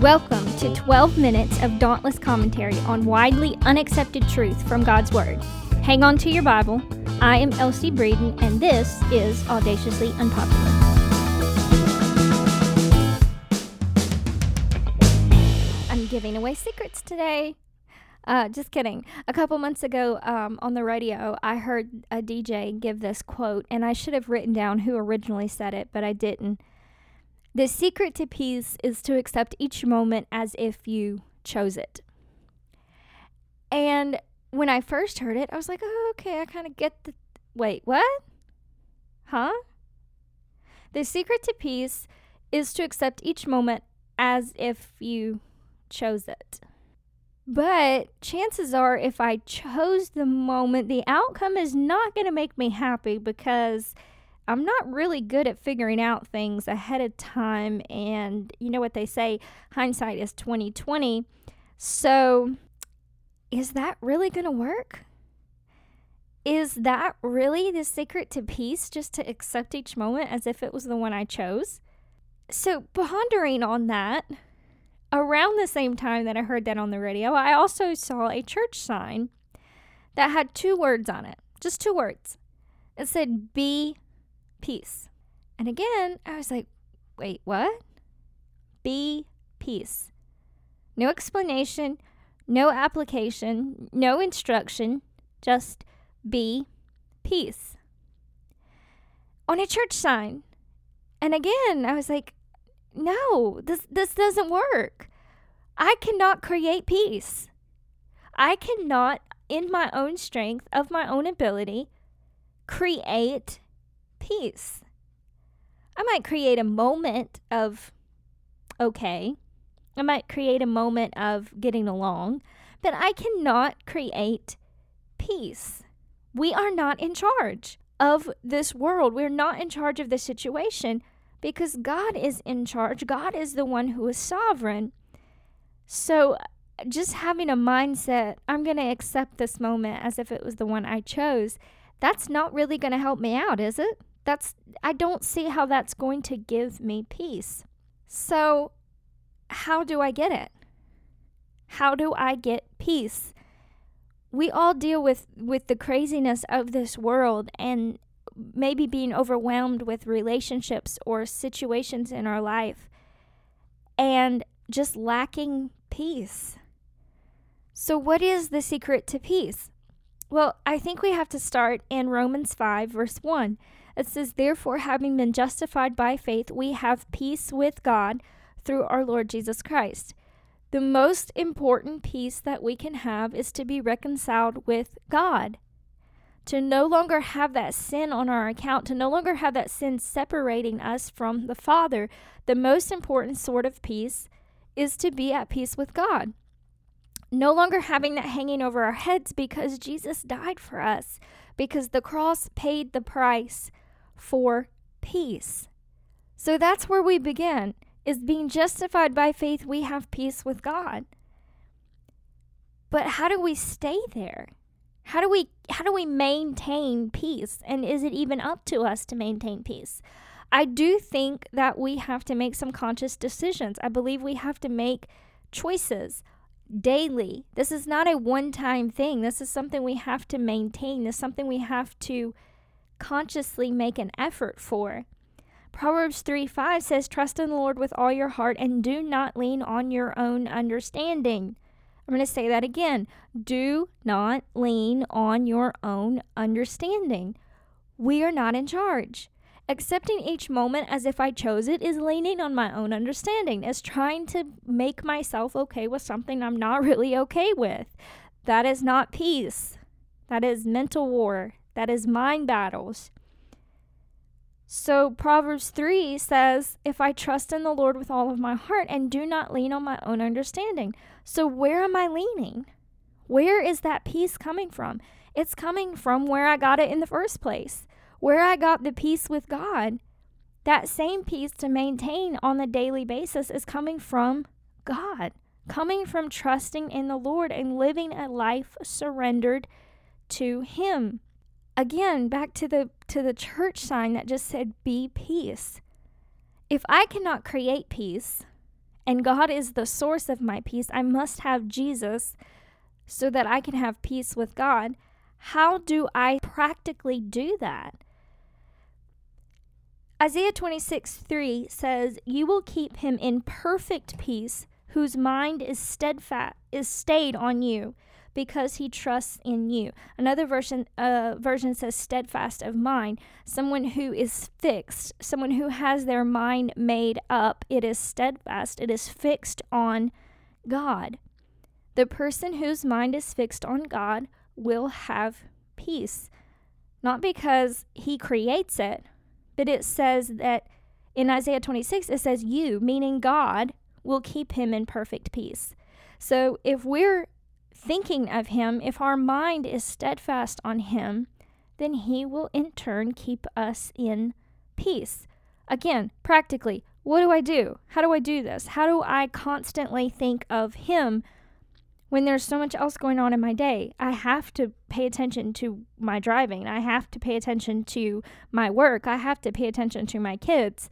Welcome to 12 minutes of dauntless commentary on widely unaccepted truth from God's Word. Hang on to your Bible. I am Elsie Breeden, and this is Audaciously Unpopular. I'm giving away secrets today. Uh, just kidding. A couple months ago um, on the radio, I heard a DJ give this quote, and I should have written down who originally said it, but I didn't. The secret to peace is to accept each moment as if you chose it. And when I first heard it, I was like, oh, okay, I kind of get the. Wait, what? Huh? The secret to peace is to accept each moment as if you chose it. But chances are, if I chose the moment, the outcome is not going to make me happy because I'm not really good at figuring out things ahead of time. And you know what they say, hindsight is 2020. So is that really going to work? Is that really the secret to peace, just to accept each moment as if it was the one I chose? So, pondering on that, around the same time that I heard that on the radio, I also saw a church sign that had two words on it, just two words. It said, Be peace. And again, I was like, wait, what? Be peace. No explanation, no application, no instruction, just be peace. On a church sign. And again, I was like, no, this this doesn't work. I cannot create peace. I cannot in my own strength of my own ability create peace. I might create a moment of okay. I might create a moment of getting along, but I cannot create peace. We are not in charge of this world. We're not in charge of the situation because God is in charge. God is the one who is sovereign. So, just having a mindset, I'm going to accept this moment as if it was the one I chose, that's not really going to help me out, is it? That's I don't see how that's going to give me peace. So, how do I get it? How do I get peace? We all deal with with the craziness of this world and maybe being overwhelmed with relationships or situations in our life and just lacking peace. So, what is the secret to peace? Well, I think we have to start in Romans 5, verse 1. It says, Therefore, having been justified by faith, we have peace with God through our Lord Jesus Christ. The most important peace that we can have is to be reconciled with God. To no longer have that sin on our account, to no longer have that sin separating us from the Father. The most important sort of peace is to be at peace with God. No longer having that hanging over our heads because Jesus died for us, because the cross paid the price for peace. So that's where we begin is being justified by faith we have peace with God. But how do we stay there? How do we how do we maintain peace and is it even up to us to maintain peace? I do think that we have to make some conscious decisions. I believe we have to make choices daily. This is not a one-time thing. This is something we have to maintain. This is something we have to consciously make an effort for. Proverbs 3 5 says, Trust in the Lord with all your heart and do not lean on your own understanding. I'm going to say that again. Do not lean on your own understanding. We are not in charge. Accepting each moment as if I chose it is leaning on my own understanding, is trying to make myself okay with something I'm not really okay with. That is not peace. That is mental war. That is mind battles. So Proverbs 3 says, If I trust in the Lord with all of my heart and do not lean on my own understanding. So where am I leaning? Where is that peace coming from? It's coming from where I got it in the first place, where I got the peace with God. That same peace to maintain on a daily basis is coming from God, coming from trusting in the Lord and living a life surrendered to Him again back to the to the church sign that just said be peace if i cannot create peace and God is the source of my peace. I must have Jesus so that I can have peace with God. How do I practically do that? Isaiah 26 3 says, You will keep him in perfect peace, whose mind is steadfast, is stayed on you, because he trusts in you. Another version uh, version says steadfast of mind, someone who is fixed, someone who has their mind made up. It is steadfast, it is fixed on God. The person whose mind is fixed on God will have peace. Not because he creates it, but it says that in Isaiah 26, it says, You, meaning God, will keep him in perfect peace. So if we're thinking of him, if our mind is steadfast on him, then he will in turn keep us in peace. Again, practically, what do I do? How do I do this? How do I constantly think of him when there's so much else going on in my day. I have to pay attention to my driving. I have to pay attention to my work. I have to pay attention to my kids.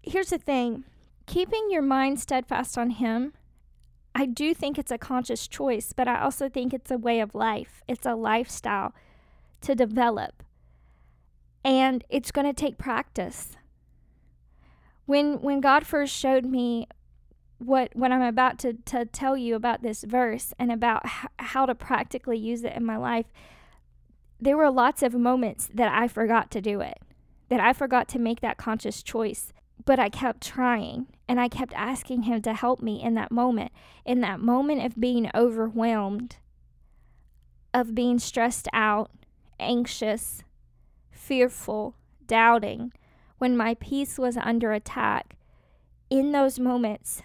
Here's the thing keeping your mind steadfast on Him, I do think it's a conscious choice, but I also think it's a way of life. It's a lifestyle to develop. And it's going to take practice. When when God first showed me what what I'm about to, to tell you about this verse and about h- how to practically use it in my life, there were lots of moments that I forgot to do it, that I forgot to make that conscious choice. But I kept trying and I kept asking him to help me in that moment, in that moment of being overwhelmed, of being stressed out, anxious, fearful, doubting, when my peace was under attack. In those moments,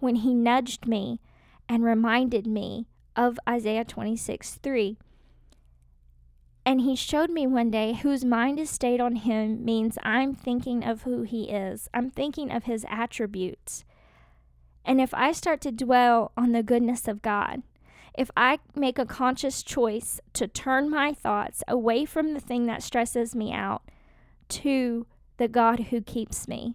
when he nudged me and reminded me of Isaiah 26 3. And he showed me one day whose mind is stayed on him means I'm thinking of who he is, I'm thinking of his attributes. And if I start to dwell on the goodness of God, if I make a conscious choice to turn my thoughts away from the thing that stresses me out to the God who keeps me,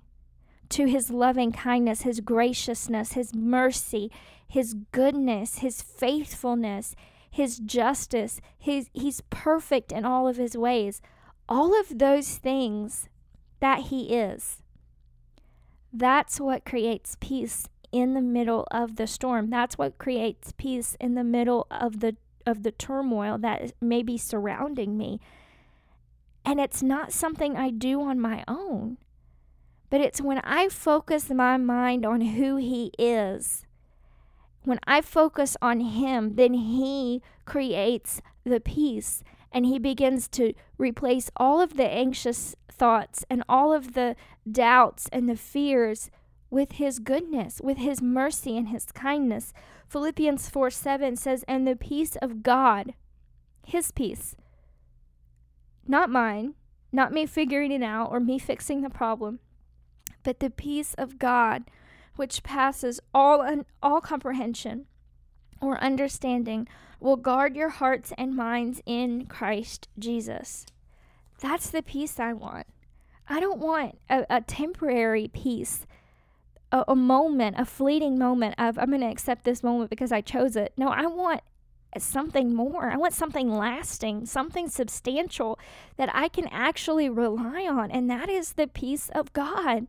to his loving kindness, his graciousness, his mercy, his goodness, his faithfulness, his justice. His, he's perfect in all of his ways. All of those things that he is. That's what creates peace in the middle of the storm. That's what creates peace in the middle of the of the turmoil that may be surrounding me. And it's not something I do on my own. But it's when I focus my mind on who He is, when I focus on Him, then He creates the peace and He begins to replace all of the anxious thoughts and all of the doubts and the fears with His goodness, with His mercy and His kindness. Philippians 4 7 says, And the peace of God, His peace, not mine, not me figuring it out or me fixing the problem, but the peace of God, which passes all un- all comprehension or understanding, will guard your hearts and minds in Christ Jesus. That's the peace I want. I don't want a, a temporary peace, a, a moment, a fleeting moment of, I'm going to accept this moment because I chose it. No, I want something more. I want something lasting, something substantial that I can actually rely on. And that is the peace of God.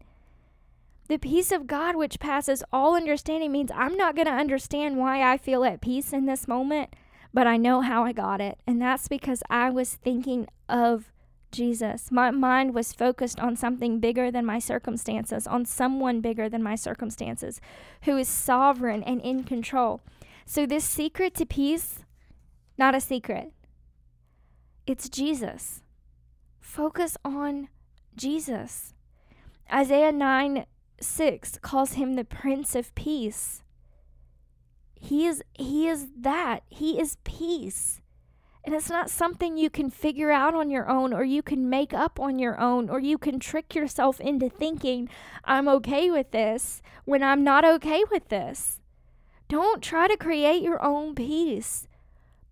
The peace of God, which passes all understanding, means I'm not going to understand why I feel at peace in this moment, but I know how I got it. And that's because I was thinking of Jesus. My mind was focused on something bigger than my circumstances, on someone bigger than my circumstances, who is sovereign and in control. So, this secret to peace, not a secret, it's Jesus. Focus on Jesus. Isaiah 9 6 calls him the prince of peace. He is he is that. He is peace. And it's not something you can figure out on your own or you can make up on your own or you can trick yourself into thinking i'm okay with this when i'm not okay with this. Don't try to create your own peace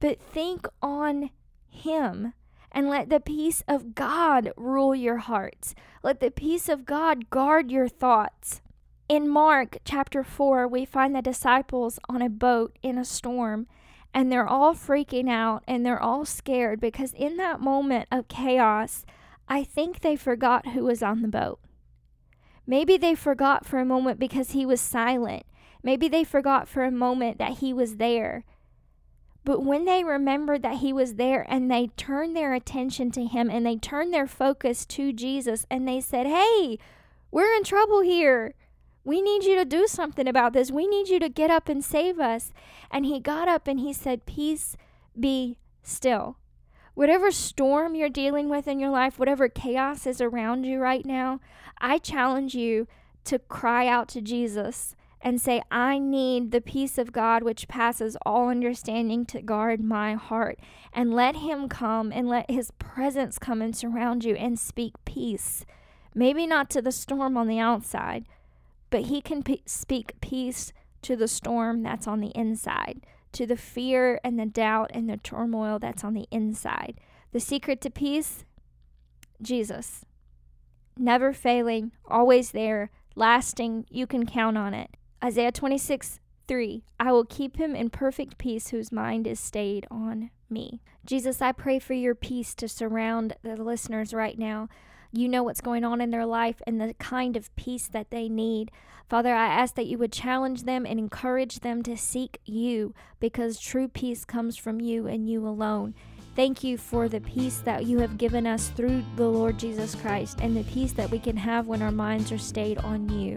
but think on him and let the peace of God rule your hearts. Let the peace of God guard your thoughts. In Mark chapter 4, we find the disciples on a boat in a storm and they're all freaking out and they're all scared because in that moment of chaos, I think they forgot who was on the boat. Maybe they forgot for a moment because he was silent. Maybe they forgot for a moment that he was there. But when they remembered that he was there and they turned their attention to him and they turned their focus to Jesus and they said, Hey, we're in trouble here. We need you to do something about this. We need you to get up and save us. And he got up and he said, Peace be still. Whatever storm you're dealing with in your life, whatever chaos is around you right now, I challenge you to cry out to Jesus and say, I need the peace of God which passes all understanding to guard my heart. And let Him come and let His presence come and surround you and speak peace. Maybe not to the storm on the outside, but He can p- speak peace to the storm that's on the inside, to the fear and the doubt and the turmoil that's on the inside. The secret to peace Jesus. Never failing, always there, lasting, you can count on it. Isaiah 26, 3 I will keep him in perfect peace whose mind is stayed on me. Jesus, I pray for your peace to surround the listeners right now. You know what's going on in their life and the kind of peace that they need. Father, I ask that you would challenge them and encourage them to seek you because true peace comes from you and you alone. Thank you for the peace that you have given us through the Lord Jesus Christ and the peace that we can have when our minds are stayed on you.